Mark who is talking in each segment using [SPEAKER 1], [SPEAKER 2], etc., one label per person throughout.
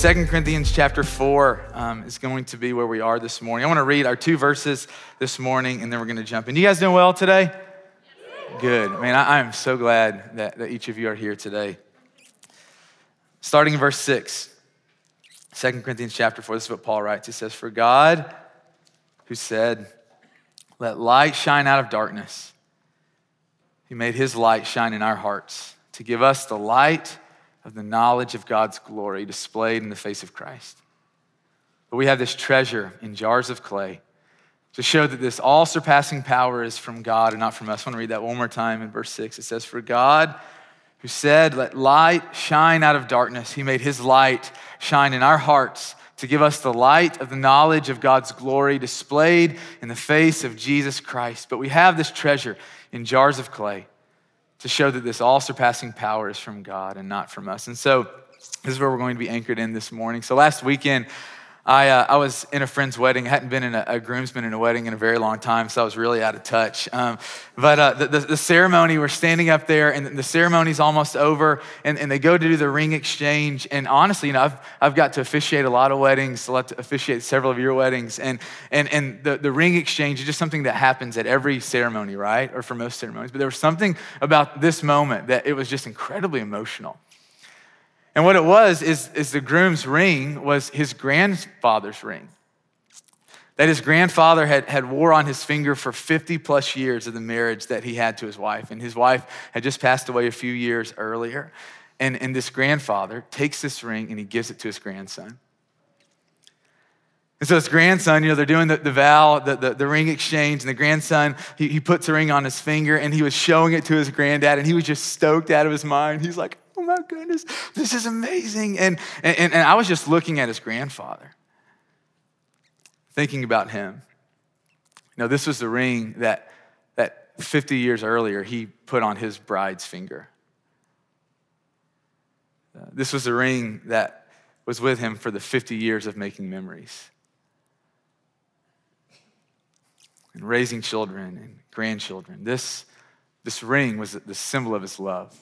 [SPEAKER 1] Second Corinthians chapter 4 um, is going to be where we are this morning. I want to read our two verses this morning and then we're going to jump in. You guys doing well today? Good. Man, I, am so glad that, that each of you are here today. Starting in verse 6, 2 Corinthians chapter 4, this is what Paul writes. He says, For God, who said, Let light shine out of darkness, he made his light shine in our hearts to give us the light of the knowledge of God's glory displayed in the face of Christ. But we have this treasure in jars of clay to show that this all surpassing power is from God and not from us. I want to read that one more time in verse 6. It says, For God, who said, Let light shine out of darkness, he made his light shine in our hearts to give us the light of the knowledge of God's glory displayed in the face of Jesus Christ. But we have this treasure in jars of clay to show that this all surpassing power is from God and not from us. And so, this is where we're going to be anchored in this morning. So, last weekend, I, uh, I was in a friend's wedding. I hadn't been in a, a, groomsman in a wedding in a very long time, so I was really out of touch. Um, but uh, the, the, the, ceremony, we're standing up there, and the ceremony's almost over, and, and they go to do the ring exchange. And honestly, you know, I've, I've got to officiate a lot of weddings, I to officiate several of your weddings. And, and, and the, the ring exchange is just something that happens at every ceremony, right? Or for most ceremonies. But there was something about this moment that it was just incredibly emotional. And what it was is, is the groom's ring was his grandfather's ring. That his grandfather had, had wore on his finger for 50 plus years of the marriage that he had to his wife. And his wife had just passed away a few years earlier. And, and this grandfather takes this ring and he gives it to his grandson. And so his grandson, you know, they're doing the, the vow, the, the, the, ring exchange, and the grandson, he, he puts a ring on his finger and he was showing it to his granddad, and he was just stoked out of his mind. He's like, my goodness, this is amazing. And, and, and I was just looking at his grandfather, thinking about him. You know, this was the ring that, that 50 years earlier he put on his bride's finger. Uh, this was the ring that was with him for the 50 years of making memories and raising children and grandchildren. This, this ring was the symbol of his love.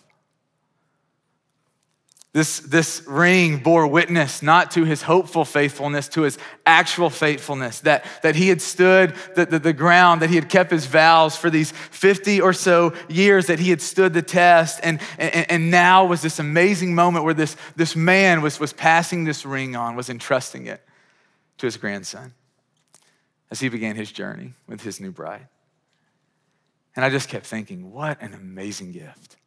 [SPEAKER 1] This, this ring bore witness not to his hopeful faithfulness, to his actual faithfulness, that, that he had stood the, the, the, ground, that he had kept his vows for these 50 or so years, that he had stood the test. And, and, and now was this amazing moment where this, this man was, was passing this ring on, was entrusting it to his grandson as he began his journey with his new bride. And I just kept thinking, what an amazing gift.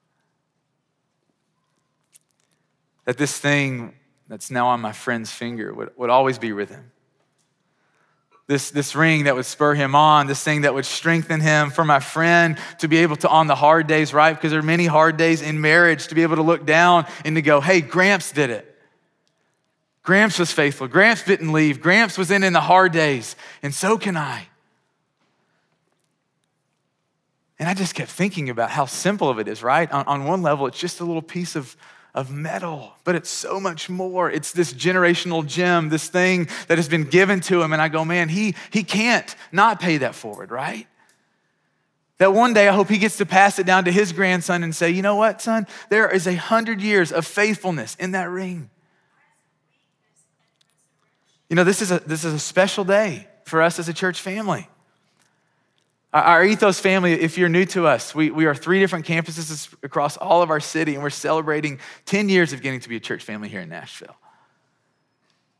[SPEAKER 1] That this thing that's now on my friend's finger would, would always be with him. This, this ring that would spur him on, this thing that would strengthen him for my friend to be able to, on the hard days, right? Because there are many hard days in marriage, to be able to look down and to go, hey, Gramps did it. Gramps was faithful. Gramps didn't leave. Gramps was in in the hard days, and so can I. And I just kept thinking about how simple of it is, right? On, on one level, it's just a little piece of, of metal, but it's so much more. It's this generational gem, this thing that has been given to him. And I go, man, he, he can't not pay that forward, right? That one day I hope he gets to pass it down to his grandson and say, you know what, son? There is a hundred years of faithfulness in that ring. You know, this is a, this is a special day for us as a church family. Our ethos family, if you're new to us, we, we are three different campuses across all of our city, and we're celebrating 10 years of getting to be a church family here in Nashville.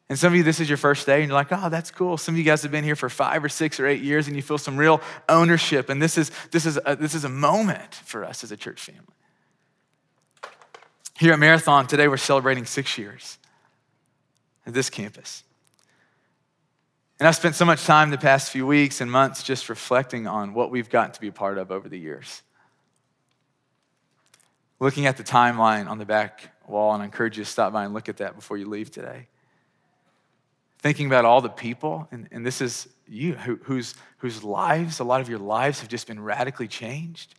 [SPEAKER 1] And some of you, this is your first day, and you're like, oh, that's cool. Some of you guys have been here for five or six or eight years, and you feel some real ownership. And this is, this is, a, this is a moment for us as a church family. Here at Marathon, today we're celebrating six years at this campus. And I've spent so much time the past few weeks and months just reflecting on what we've gotten to be a part of over the years. Looking at the timeline on the back wall, and I encourage you to stop by and look at that before you leave today. Thinking about all the people, and, and this is you, who, whose, whose lives, a lot of your lives have just been radically changed.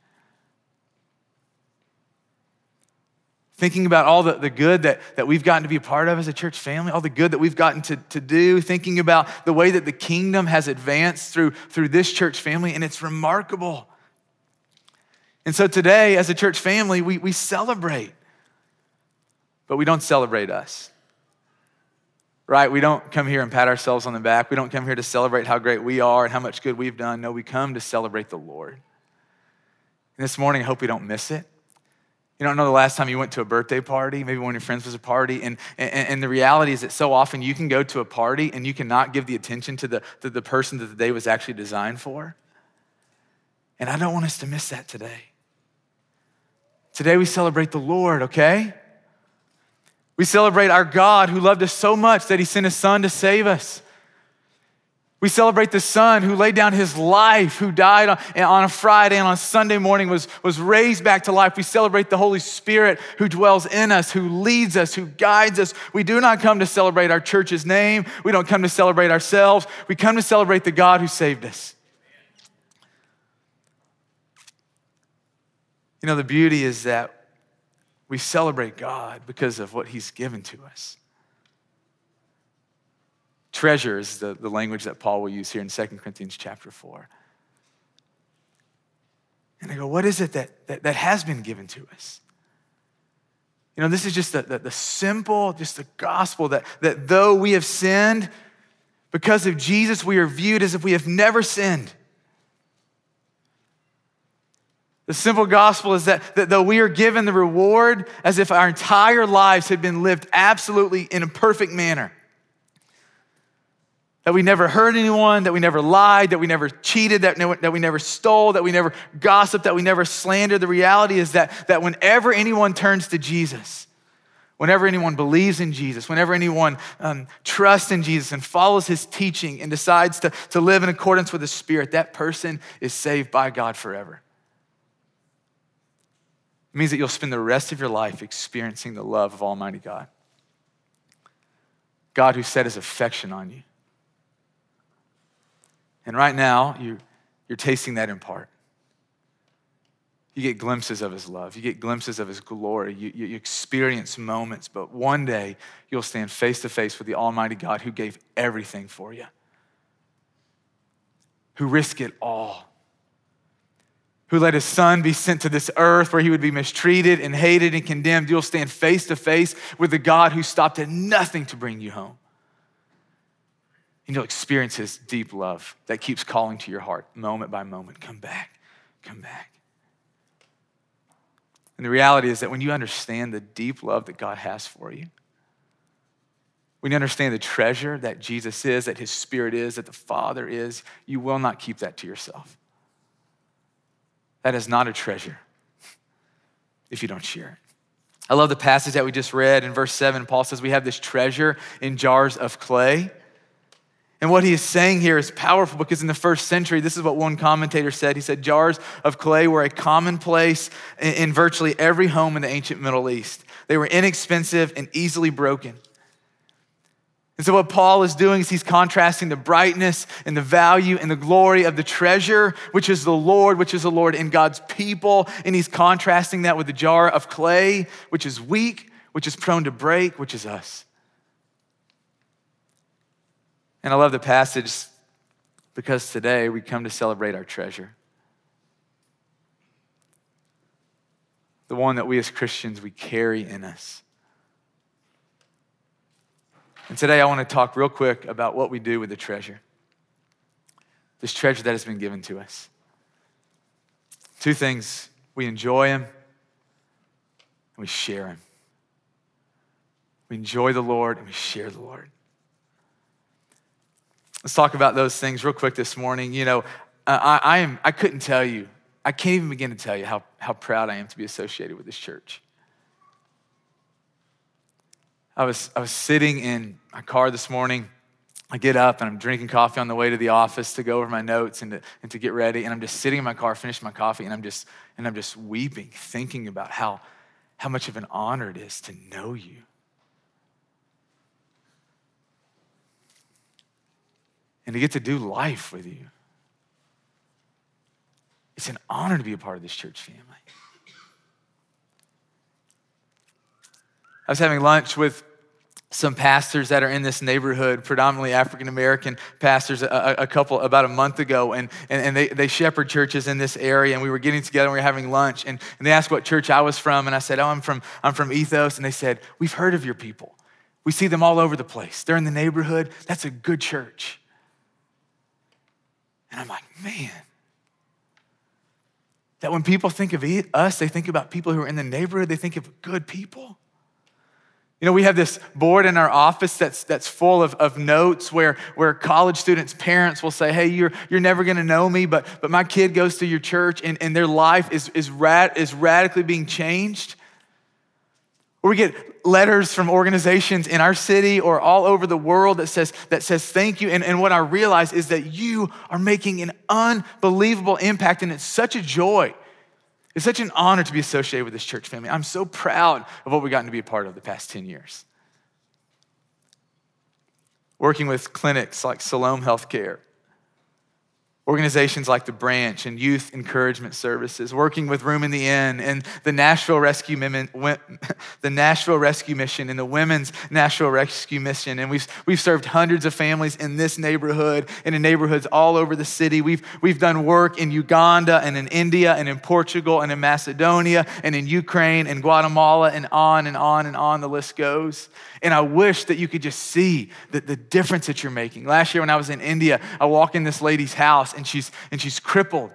[SPEAKER 1] Thinking about all the, the good that, that we've gotten to be a part of as a church family, all the good that we've gotten to, to do, thinking about the way that the kingdom has advanced through, through this church family, and it's remarkable. And so today, as a church family, we, we celebrate, but we don't celebrate us. right? We don't come here and pat ourselves on the back. We don't come here to celebrate how great we are and how much good we've done. No, we come to celebrate the Lord. And this morning, I hope we don't miss it. You don't know the last time you went to a birthday party, maybe one of your friends was a party. And, and, and, the reality is that so often you can go to a party and you cannot give the attention to the, to the person that the day was actually designed for. And I don't want us to miss that today. Today we celebrate the Lord, okay? We celebrate our God who loved us so much that he sent his son to save us. We celebrate the Son who laid down his life, who died on, on, a Friday and on Sunday morning was, was raised back to life. We celebrate the Holy Spirit who dwells in us, who leads us, who guides us. We do not come to celebrate our church's name. We don't come to celebrate ourselves. We come to celebrate the God who saved us. You know, the beauty is that we celebrate God because of what he's given to us. Treasure is the, the language that Paul will use here in 2 Corinthians chapter 4. And I go, what is it that, that, that has been given to us? You know, this is just the, the, the, simple, just the gospel that, that though we have sinned, because of Jesus, we are viewed as if we have never sinned. The simple gospel is that, that though we are given the reward as if our entire lives had been lived absolutely in a perfect manner, that we never hurt anyone, that we never lied, that we never cheated, that, that we never stole, that we never gossiped, that we never slandered. The reality is that, that whenever anyone turns to Jesus, whenever anyone believes in Jesus, whenever anyone um, trusts in Jesus and follows his teaching and decides to, to live in accordance with the Spirit, that person is saved by God forever. It means that you'll spend the rest of your life experiencing the love of Almighty God. God who set his affection on you and right now, you, you're tasting that in part. You get glimpses of his love. You get glimpses of his glory. You, you, experience moments, but one day you'll stand face to face with the Almighty God who gave everything for you, who risked it all, who let his son be sent to this earth where he would be mistreated and hated and condemned. You'll stand face to face with the God who stopped at nothing to bring you home and you'll experience his deep love that keeps calling to your heart moment by moment come back, come back. And the reality is that when you understand the deep love that God has for you, when you understand the treasure that Jesus is, that his spirit is, that the Father is, you will not keep that to yourself. That is not a treasure if you don't share it. I love the passage that we just read in verse 7. Paul says, We have this treasure in jars of clay and what he is saying here is powerful because in the first century, this is what one commentator said. He said, jars of clay were a commonplace in virtually every home in the ancient Middle East. They were inexpensive and easily broken. And so, what Paul is doing is he's contrasting the brightness and the value and the glory of the treasure, which is the Lord, which is the Lord in God's people. And he's contrasting that with the jar of clay, which is weak, which is prone to break, which is us. And I love the passage because today we come to celebrate our treasure. The one that we as Christians we carry in us. And today I want to talk real quick about what we do with the treasure. This treasure that has been given to us. Two things we enjoy Him and we share Him. We enjoy the Lord and we share the Lord. Let's talk about those things real quick this morning. You know, uh, I, I, am, I couldn't tell you, I can't even begin to tell you how, how proud I am to be associated with this church. I was, I was sitting in my car this morning. I get up and I'm drinking coffee on the way to the office to go over my notes and to, and to get ready. And I'm just sitting in my car, finishing my coffee, and I'm just, and I'm just weeping, thinking about how, how much of an honor it is to know you. And to get to do life with you. It's an honor to be a part of this church family. I was having lunch with some pastors that are in this neighborhood, predominantly African American pastors, a, a, couple about a month ago, and, and, and, they, they shepherd churches in this area. And we were getting together and we were having lunch, and, and they asked what church I was from, and I said, Oh, I'm from, I'm from Ethos. And they said, We've heard of your people. We see them all over the place. They're in the neighborhood. That's a good church. And I'm like, man, that when people think of us, they think about people who are in the neighborhood, they think of good people. You know, we have this board in our office that's, that's full of, of notes where, where college students' parents will say, Hey, you're, you're never gonna know me, but, but my kid goes to your church and, and their life is, is, rad, is radically being changed. We get letters from organizations in our city or all over the world that says, that says thank you. And, and what I realize is that you are making an unbelievable impact, and it's such a joy it's such an honor to be associated with this church family. I'm so proud of what we've gotten to be a part of the past 10 years. Working with clinics like Siloam Healthcare, Organizations like the Branch and Youth Encouragement Services, working with Room in the Inn and the Nashville Rescue, the Nashville Rescue Mission and the Women's Nashville Rescue Mission. And we've, we've served hundreds of families in this neighborhood and in neighborhoods all over the city. We've, we've done work in Uganda and in India and in Portugal and in Macedonia and in Ukraine and Guatemala and on and on and on the list goes. And I wish that you could just see the, the difference that you're making. Last year when I was in India, I walk in this lady's and she's, and she's crippled.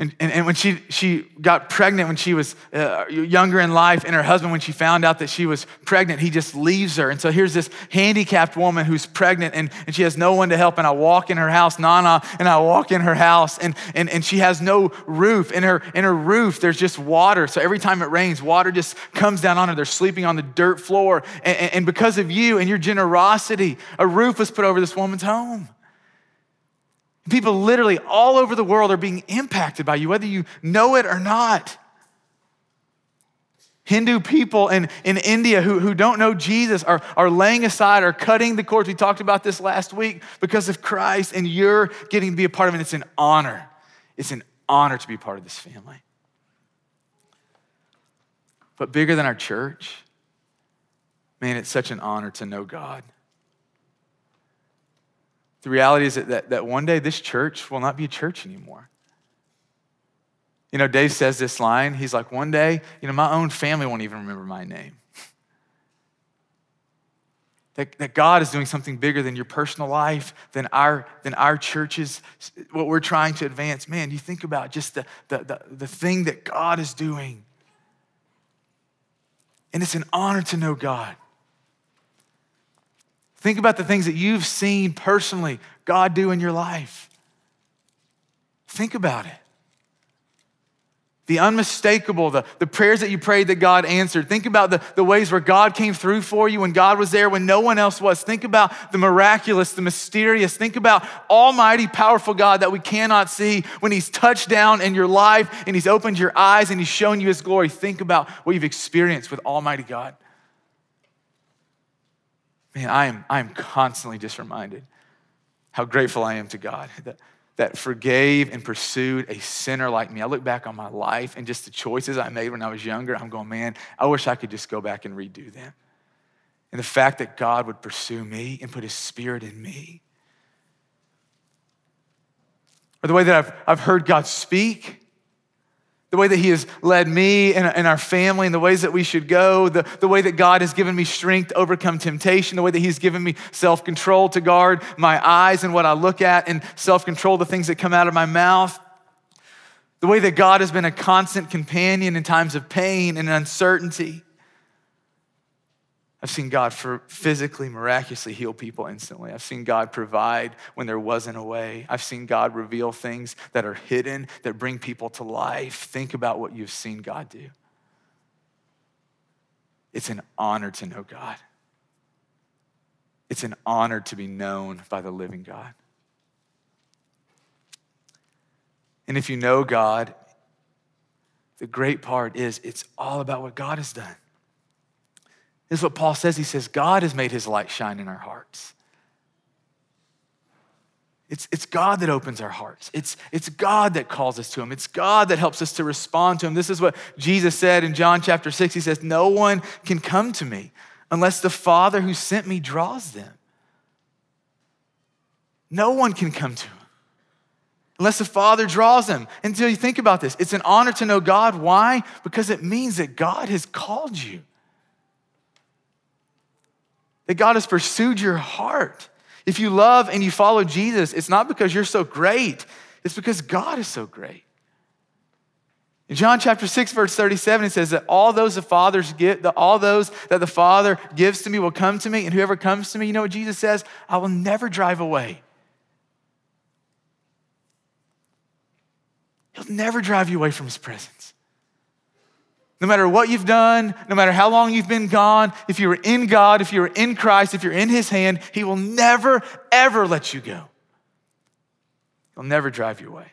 [SPEAKER 1] And, and, and, when she, she got pregnant when she was uh, younger in life, and her husband, when she found out that she was pregnant, he just leaves her. And so here's this handicapped woman who's pregnant, and, and she has no one to help. And I walk in her house, Nana, and I walk in her house, and, and, and she has no roof. In her, in her roof, there's just water. So every time it rains, water just comes down on her. They're sleeping on the dirt floor. And, and because of you and your generosity, a roof was put over this woman's home. People literally all over the world are being impacted by you, whether you know it or not. Hindu people in, in India who, who don't know Jesus are, are laying aside, are cutting the cords. We talked about this last week because of Christ, and you're getting to be a part of it. It's an honor. It's an honor to be part of this family. But bigger than our church, man, it's such an honor to know God. The reality is that, that, that one day this church will not be a church anymore. You know, Dave says this line. He's like, one day, you know, my own family won't even remember my name. that, that God is doing something bigger than your personal life, than our, than our churches, what we're trying to advance. Man, you think about just the, the, the, the thing that God is doing. And it's an honor to know God. Think about the things that you've seen personally God do in your life. Think about it. The unmistakable, the, the prayers that you prayed that God answered. Think about the, the ways where God came through for you when God was there when no one else was. Think about the miraculous, the mysterious. Think about Almighty, powerful God that we cannot see when He's touched down in your life and He's opened your eyes and He's shown you His glory. Think about what you've experienced with Almighty God. Man, I am, I am constantly just reminded how grateful I am to God that, that forgave and pursued a sinner like me. I look back on my life and just the choices I made when I was younger. I'm going, man, I wish I could just go back and redo them. And the fact that God would pursue me and put his spirit in me. Or the way that I've, I've heard God speak the way that He has led me and, and, our family and the ways that we should go, the, the way that God has given me strength to overcome temptation, the way that He's given me self control to guard my eyes and what I look at, and self control the things that come out of my mouth, the way that God has been a constant companion in times of pain and uncertainty. I've seen God for physically, miraculously heal people instantly. I've seen God provide when there wasn't a way. I've seen God reveal things that are hidden that bring people to life. Think about what you've seen God do. It's an honor to know God. It's an honor to be known by the living God. And if you know God, the great part is it's all about what God has done. This is what Paul says. He says, God has made his light shine in our hearts. It's, it's God that opens our hearts. It's, it's God that calls us to Him. It's God that helps us to respond to Him. This is what Jesus said in John chapter 6. He says, No one can come to me unless the Father who sent me draws them. No one can come to Him unless the Father draws them. Until you think about this, it's an honor to know God. Why? Because it means that God has called you. That God has pursued your heart. If you love and you follow Jesus, it's not because you're so great, it's because God is so great. In John chapter 6, verse 37, it says that all those the fathers get, that all those that the Father gives to me will come to me, and whoever comes to me, you know what Jesus says? I will never drive away. He'll never drive you away from his presence. No matter what you've done, no matter how long you've been gone, if you are in God, if you are in Christ, if you're in his hand, he will never, ever let you go. He'll never drive you away.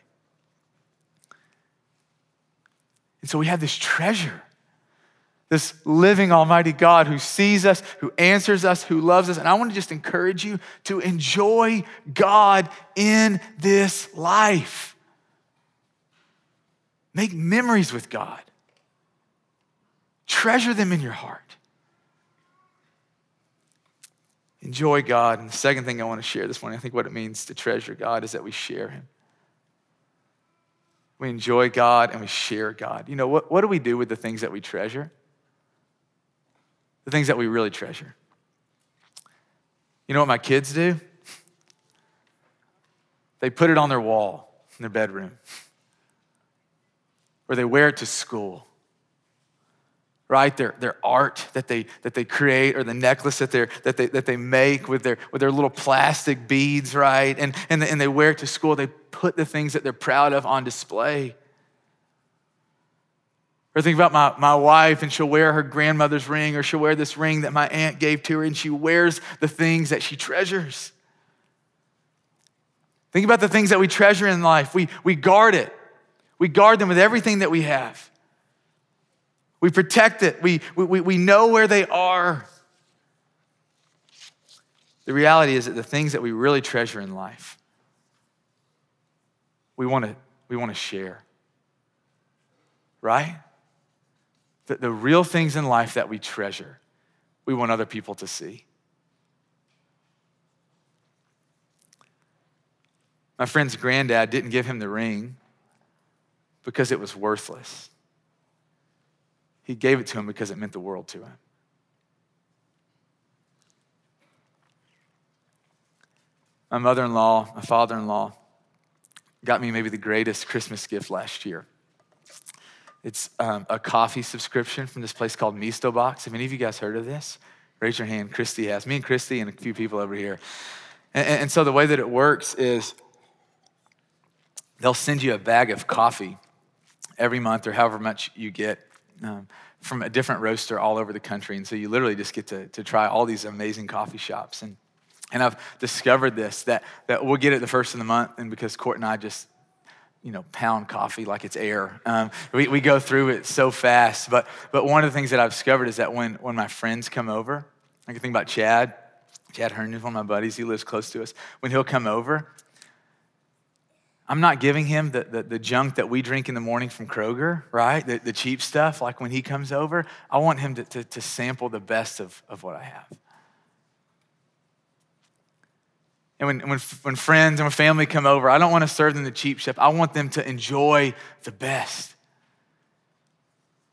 [SPEAKER 1] And so we have this treasure, this living Almighty God who sees us, who answers us, who loves us. And I want to just encourage you to enjoy God in this life. Make memories with God, treasure them in your heart. Enjoy God. And the second thing I want to share this morning, I think what it means to treasure God is that we share Him. We enjoy God and we share God. You know, what, what do we do with the things that we treasure? The things that we really treasure. You know what my kids do? They put it on their wall in their bedroom, or they wear it to school right? Their, their art that they, that they create or the necklace that, they that, they, that they make with their, with their little plastic beads, right? And, and, and they wear it to school. They put the things that they're proud of on display. Or think about my, my wife, and she'll wear her grandmother's ring, or she'll wear this ring that my aunt gave to her, and she wears the things that she treasures. Think about the things that we treasure in life. We, we guard it, we guard them with everything that we have. We protect it. We, we, we know where they are. The reality is that the things that we really treasure in life, we want to, we want to share. Right? The, the real things in life that we treasure, we want other people to see. My friend's granddad didn't give him the ring because it was worthless. He gave it to him because it meant the world to him. My mother in law, my father in law, got me maybe the greatest Christmas gift last year. It's um, a coffee subscription from this place called Misto Box. Have any of you guys heard of this? Raise your hand. Christy has. Me and Christy and a few people over here. And, and so the way that it works is they'll send you a bag of coffee every month or however much you get um, from a different roaster all over the country. And so you literally just get to, to try all these amazing coffee shops. And, and I've discovered this that, that we'll get it the first of the month, and because Court and I just you know, pound coffee like it's air. Um, we, we go through it so fast. But, but one of the things that I've discovered is that when, when my friends come over, I can think about Chad. Chad is one of my buddies. He lives close to us. When he'll come over, I'm not giving him the, the, the, junk that we drink in the morning from Kroger, right? The, the cheap stuff, like when he comes over. I want him to, to, to sample the best of, of what I have. And when, when, when friends and when family come over, I don't want to serve them the cheap stuff. I want them to enjoy the best.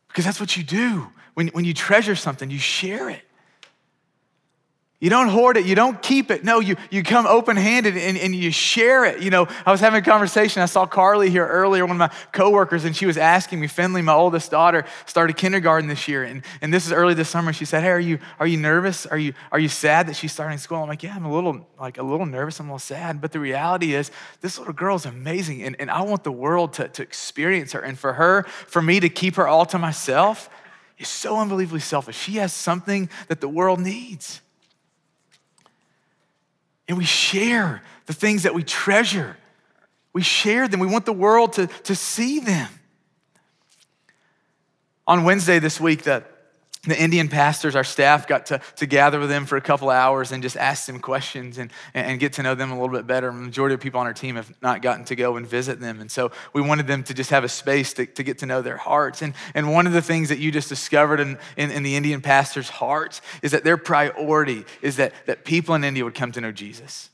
[SPEAKER 1] Because that's what you do. When, when you treasure something, you share it. You don't hoard it. You don't keep it. No, you, you come open handed and, and you share it. You know, I was having a conversation. I saw Carly here earlier, one of my coworkers, and she was asking me, Finley, my oldest daughter, started kindergarten this year. And, and this is early this summer. She said, Hey, are you, are you nervous? Are you, are you sad that she's starting school? I'm like, Yeah, I'm a little, like a little nervous. I'm a little sad. But the reality is, this little girl is amazing. And, and I want the world to, to experience her. And for her, for me to keep her all to myself, is so unbelievably selfish. She has something that the world needs. And we share the things that we treasure. We share them. We want the world to, to see them. On Wednesday this week, that the Indian pastors, our staff, got to, to gather with them for a couple hours and just ask them questions and, and get to know them a little bit better. The majority of people on our team have not gotten to go and visit them. And so we wanted them to just have a space to, to get to know their hearts. And, and one of the things that you just discovered in, in, in the Indian pastors' hearts is that their priority is that, that people in India would come to know Jesus.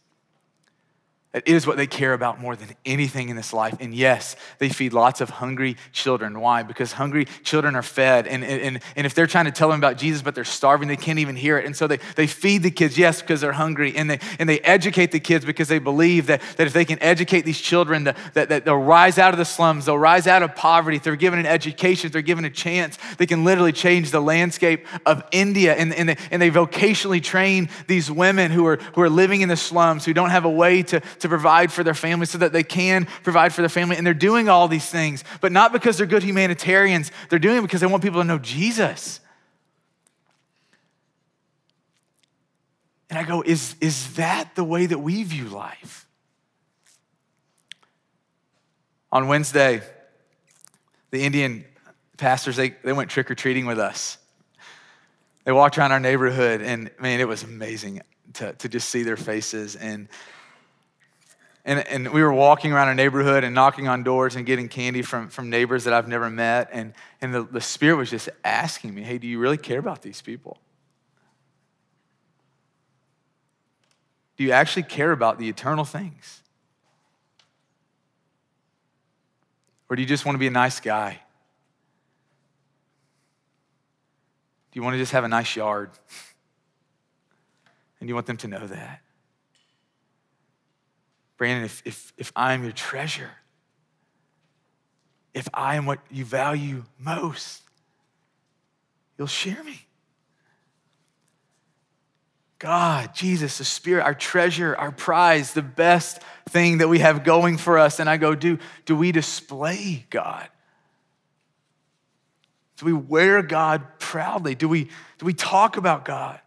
[SPEAKER 1] It is what they care about more than anything in this life. And yes, they feed lots of hungry children. Why? Because hungry children are fed. And, and, and if they're trying to tell them about Jesus, but they're starving, they can't even hear it. And so they, they feed the kids, yes, because they're hungry. And they, and they educate the kids because they believe that, that if they can educate these children, that, that, they'll rise out of the slums, they'll rise out of poverty. If they're given an education, if they're given a chance, they can literally change the landscape of India. And, and, they, and they vocationally train these women who are, who are living in the slums, who don't have a way to to provide for their family so that they can provide for their family. And they're doing all these things, but not because they're good humanitarians. They're doing it because they want people to know Jesus. And I go, is, is that the way that we view life? On Wednesday, the Indian pastors, they, they went trick or treating with us. They walked around our neighborhood, and man, it was amazing to, to just see their faces. And and, and we were walking around our neighborhood and knocking on doors and getting candy from, from neighbors that I've never met. And, and the, the Spirit was just asking me, hey, do you really care about these people? Do you actually care about the eternal things? Or do you just want to be a nice guy? Do you want to just have a nice yard? And you want them to know that? Brandon, if, if, if I'm your treasure, if I am what you value most, you'll share me. God, Jesus, the Spirit, our treasure, our prize, the best thing that we have going for us. And I go, do, do we display God? Do we wear God proudly? Do we, do we talk about God?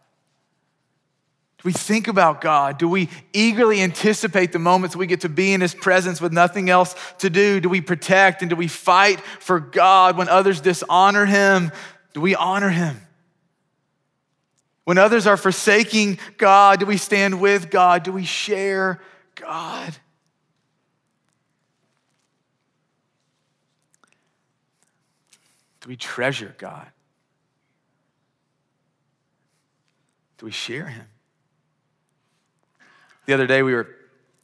[SPEAKER 1] Do we think about God? Do we eagerly anticipate the moments we get to be in His presence with nothing else to do? Do we protect and do we fight for God when others dishonor Him? Do we honor Him? When others are forsaking God, do we stand with God? Do we share God? Do we treasure God? Do we share Him? The other day we were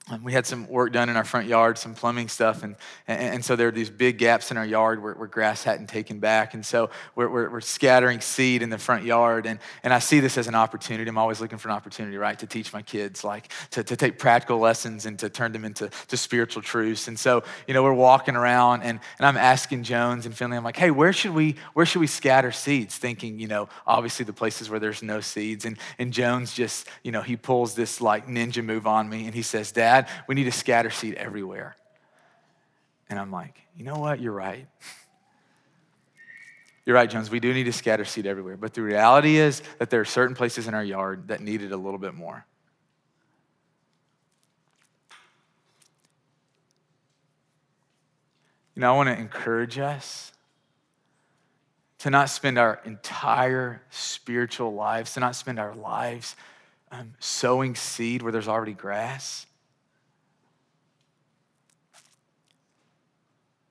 [SPEAKER 1] um, we had some work done in our front yard, some plumbing stuff, and, and, and so there are these big gaps in our yard where, where grass hadn't taken back. And so we're, we're, we're, scattering seed in the front yard. And, and I see this as an opportunity. I'm always looking for an opportunity, right, to teach my kids, like to, to take practical lessons and to turn them into to spiritual truths. And so, you know, we're walking around and, and I'm asking Jones and Finley, I'm like, hey, where should we, where should we scatter seeds? Thinking, you know, obviously the places where there's no seeds. And, and Jones just, you know, he pulls this like ninja move on me and he says, Dad, Dad, we need to scatter seed everywhere. And I'm like, you know what? You're right. You're right, Jones. We do need to scatter seed everywhere. But the reality is that there are certain places in our yard that needed a little bit more. You know, I want to encourage us to not spend our entire spiritual lives, to not spend our lives um, sowing seed where there's already grass.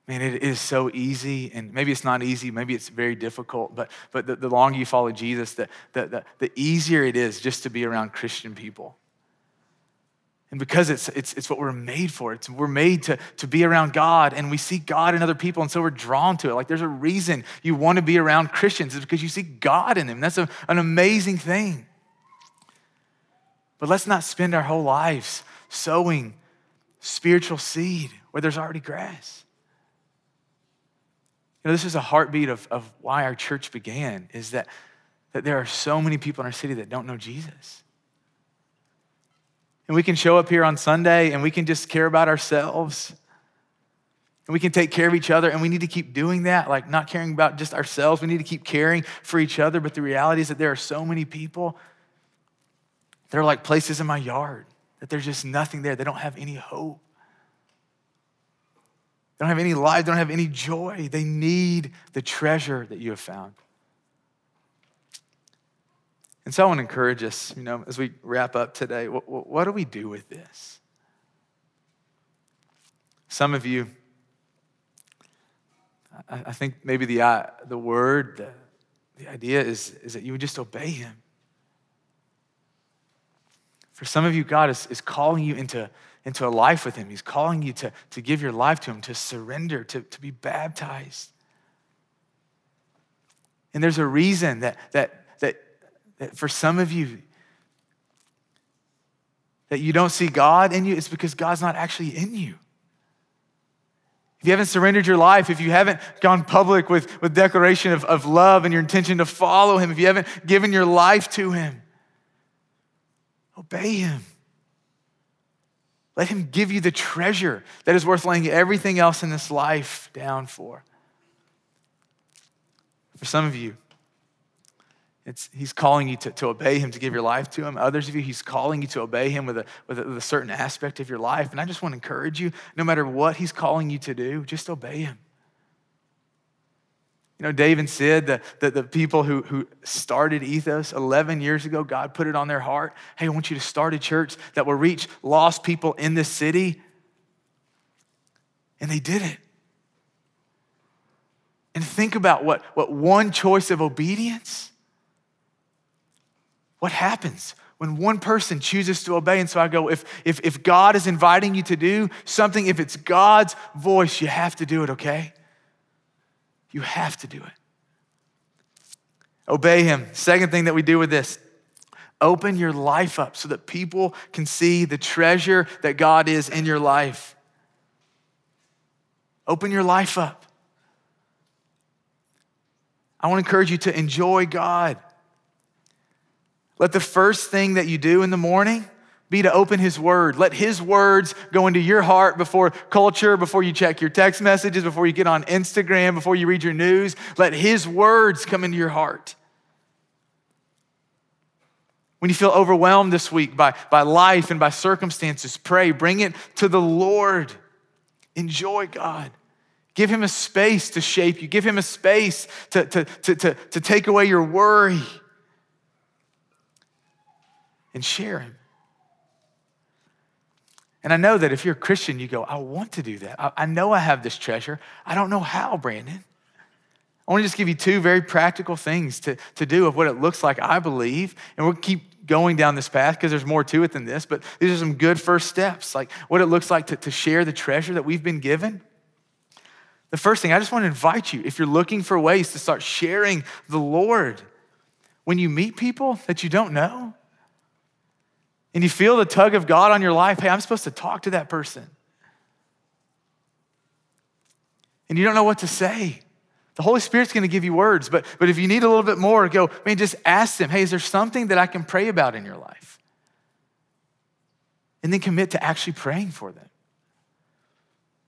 [SPEAKER 1] Man, it is so easy, and maybe it's not easy, maybe it's very difficult, but, but the, the longer you follow Jesus, the, the, the, the easier it is just to be around Christian people. And because it's, it's, it's what we're made for, it's, we're made to, to be around God, and we see God in other people, and so we're drawn to it. Like there's a reason you want to be around Christians, it's because you see God in them. That's a, an amazing thing. But let's not spend our whole lives sowing spiritual seed where there's already grass. You know, this is a heartbeat of, of why our church began, is that, that there are so many people in our city that don't know Jesus. And we can show up here on Sunday and we can just care about ourselves. And we can take care of each other, and we need to keep doing that, like not caring about just ourselves. We need to keep caring for each other. But the reality is that there are so many people that are like places in my yard, that there's just nothing there. They don't have any hope. They don't have any life, they don't have any joy. They need the treasure that you have found. And so I want to encourage us, you know, as we wrap up today, what, what do we do with this? Some of you, I, think maybe the, uh, the word, the, the idea is, is that you would just obey him. For some of you, God is, is calling you into, into a life with Him. He's calling you to, to give your life to Him, to surrender, to, to be baptized. And there's a reason that, that, that, that for some of you, that you don't see God in you, it's because God's not actually in you. If you haven't surrendered your life, if you haven't gone public with, with declaration of, of love and your intention to follow him, if you haven't given your life to him, obey him. Let him give you the treasure that is worth laying everything else in this life down for. For some of you, it's, he's calling you to, to obey him, to give your life to him. Others of you, he's calling you to obey him with a, with, a, with a certain aspect of your life. And I just want to encourage you no matter what he's calling you to do, just obey him. You know, David said that the, the people who, who started Ethos 11 years ago, God put it on their heart. Hey, I want you to start a church that will reach lost people in this city. And they did it. And think about what, what one choice of obedience what happens when one person chooses to obey? And so I go, if, if, if God is inviting you to do something, if it's God's voice, you have to do it, okay? You have to do it. Obey Him. Second thing that we do with this open your life up so that people can see the treasure that God is in your life. Open your life up. I want to encourage you to enjoy God. Let the first thing that you do in the morning be to open His Word. Let His words go into your heart before culture, before you check your text messages, before you get on Instagram, before you read your news. Let His words come into your heart. When you feel overwhelmed this week by, by life and by circumstances, pray. Bring it to the Lord. Enjoy God. Give Him a space to shape you, give Him a space to, to, to, to, to take away your worry and share Him. And I know that if you're a Christian, you go, I want to do that. I, I know I have this treasure. I don't know how, Brandon. I want to just give you two very practical things to, to do of what it looks like, I believe. And we'll keep going down this path because there's more to it than this, but these are some good first steps, like what it looks like to, to share the treasure that we've been given. The first thing, I just want to invite you, if you're looking for ways to start sharing the Lord, when you meet people that you don't know, and you feel the tug of God on your life, hey, I'm supposed to talk to that person. And you don't know what to say. The Holy Spirit's gonna give you words, but, but if you need a little bit more, go, man, just ask them, hey, is there something that I can pray about in your life? And then commit to actually praying for them.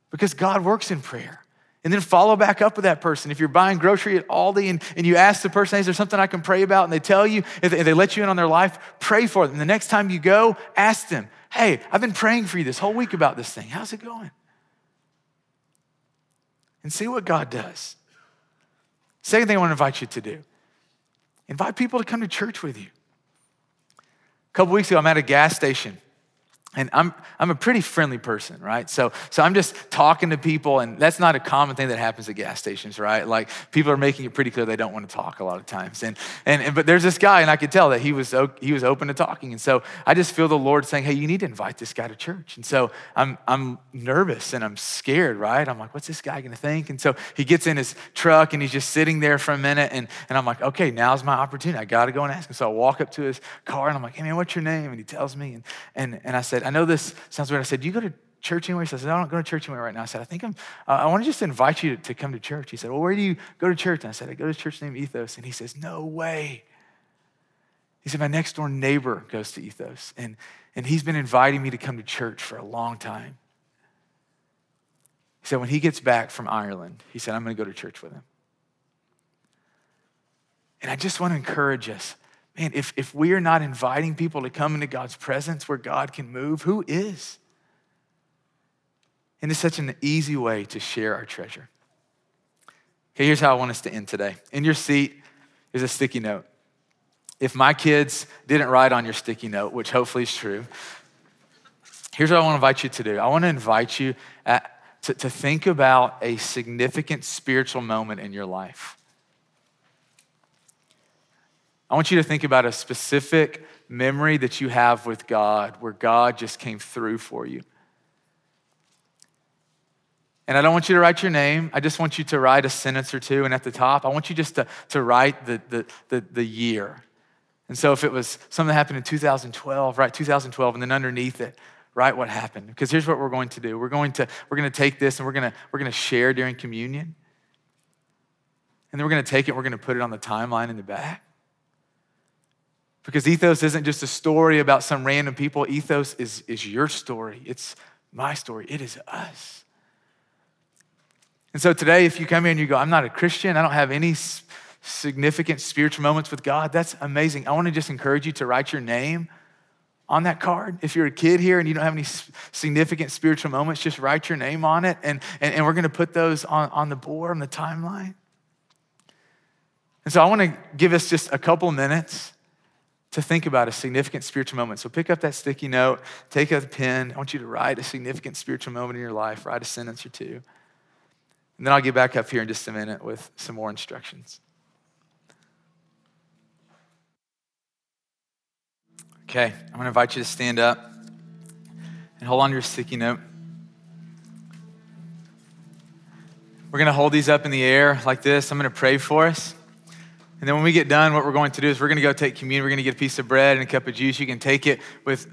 [SPEAKER 1] Because God works in prayer. And then follow back up with that person. If you're buying grocery at Aldi and, and you ask the person, is there something I can pray about? And they tell you, if they, let you in on their life, pray for them. And the next time you go, ask them, hey, I've been praying for you this whole week about this thing. How's it going? And see what God does. Second thing I want to invite you to do invite people to come to church with you. A couple weeks ago, I'm at a gas station and I'm, I'm a pretty friendly person, right? So, so I'm just talking to people, and that's not a common thing that happens at gas stations, right? Like people are making it pretty clear they don't want to talk a lot of times. And, and, and but there's this guy, and I could tell that he was, he was open to talking. And so I just feel the Lord saying, hey, you need to invite this guy to church. And so I'm, I'm nervous and I'm scared, right? I'm like, what's this guy going to think? And so he gets in his truck and he's just sitting there for a minute. And, and I'm like, okay, now's my opportunity. I got to go and ask him. So I walk up to his car and I'm like, hey, man, what's your name? And he tells me. And, and, and I said, said, I know this sounds weird. I said, Do you go to church anywhere? He says, No, I don't go to church anywhere right now. I said, I think I'm, uh, I want to just invite you to, to, come to church. He said, Well, where do you go to church? And I said, I go to church named Ethos. And he says, No way. He said, My next door neighbor goes to Ethos. And, and he's been inviting me to come to church for a long time. He said, When he gets back from Ireland, he said, I'm going to go to church with him. And I just want to encourage us man, if, if we are not inviting people to come into God's presence where God can move, who is? And it's such an easy way to share our treasure. Okay, here's how I want us to end today. In your seat is a sticky note. If my kids didn't write on your sticky note, which hopefully is true, here's what I want to invite you to do. I want to invite you at, to, to think about a significant spiritual moment in your life. I want you to think about a specific memory that you have with God where God just came through for you. And I don't want you to write your name. I just want you to write a sentence or two. And at the top, I want you just to, to write the, the, the, the year. And so if it was something that happened in 2012, write 2012, and then underneath it, write what happened. Because here's what we're going to do. We're going to, we're going to take this and we're going to, we're going to share during communion. And then we're going to take it, we're going to put it on the timeline in the back. Because ethos isn't just a story about some random people. Ethos is, is your story. It's my story. It is us. And so today, if you come here and you go, I'm not a Christian, I don't have any significant spiritual moments with God, that's amazing. I want to just encourage you to write your name on that card. If you're a kid here and you don't have any significant spiritual moments, just write your name on it. And, and, and we're going to put those on, on the board, on the timeline. And so I want to give us just a couple minutes to think about a significant spiritual moment. So pick up that sticky note, take a pen. I want you to write a significant spiritual moment in your life, write a sentence or two. And then I'll get back up here in just a minute with some more instructions. Okay, I'm to invite you to stand up and hold on to your sticky note. We're going to hold these up in the air like this. I'm going to pray for us. And then when we get done, what we're going to do is we're going to go take communion. We're going to get a piece of bread and a cup of juice. You can take it with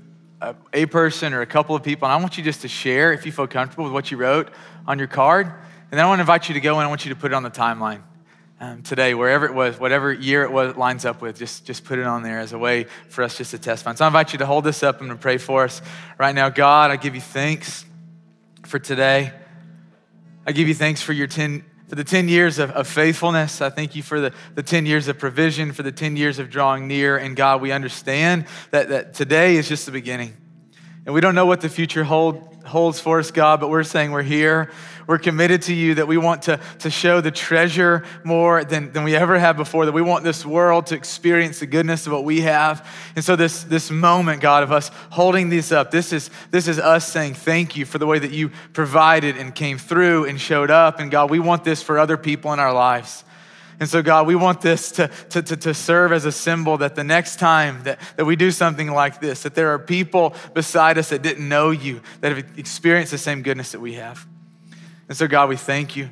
[SPEAKER 1] a, person or a couple of people. And I want you just to share, if you feel comfortable, with what you wrote on your card. And then I want to invite you to go and I want you to put it on the timeline um, today, wherever it was, whatever year it was, lines up with, just, just put it on there as a way for us just to test testify. So I invite you to hold this up. I'm going to pray for us right now. God, I give you thanks for today. I give you thanks for your 10 for the 10 years of, of, faithfulness. I thank you for the, the 10 years of provision, for the 10 years of drawing near. And God, we understand that, that today is just the beginning. And we don't know what the future hold, holds for us, God, but we're saying we're here. We're committed to you, that we want to, to show the treasure more than, than we ever have before, that we want this world to experience the goodness of what we have. And so this, this moment, God, of us holding these up, this is, this is us saying thank you for the way that you provided and came through and showed up. And God, we want this for other people in our lives. And so, God, we want this to, to, to, to, serve as a symbol that the next time that, that we do something like this, that there are people beside us that didn't know you, that have experienced the same goodness that we have. And so, God, we thank you.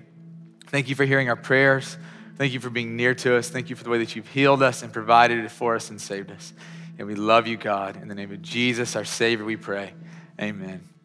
[SPEAKER 1] Thank you for hearing our prayers. Thank you for being near to us. Thank you for the way that you've healed us and provided it for us and saved us. And we love you, God. In the name of Jesus, our Savior, we pray. Amen.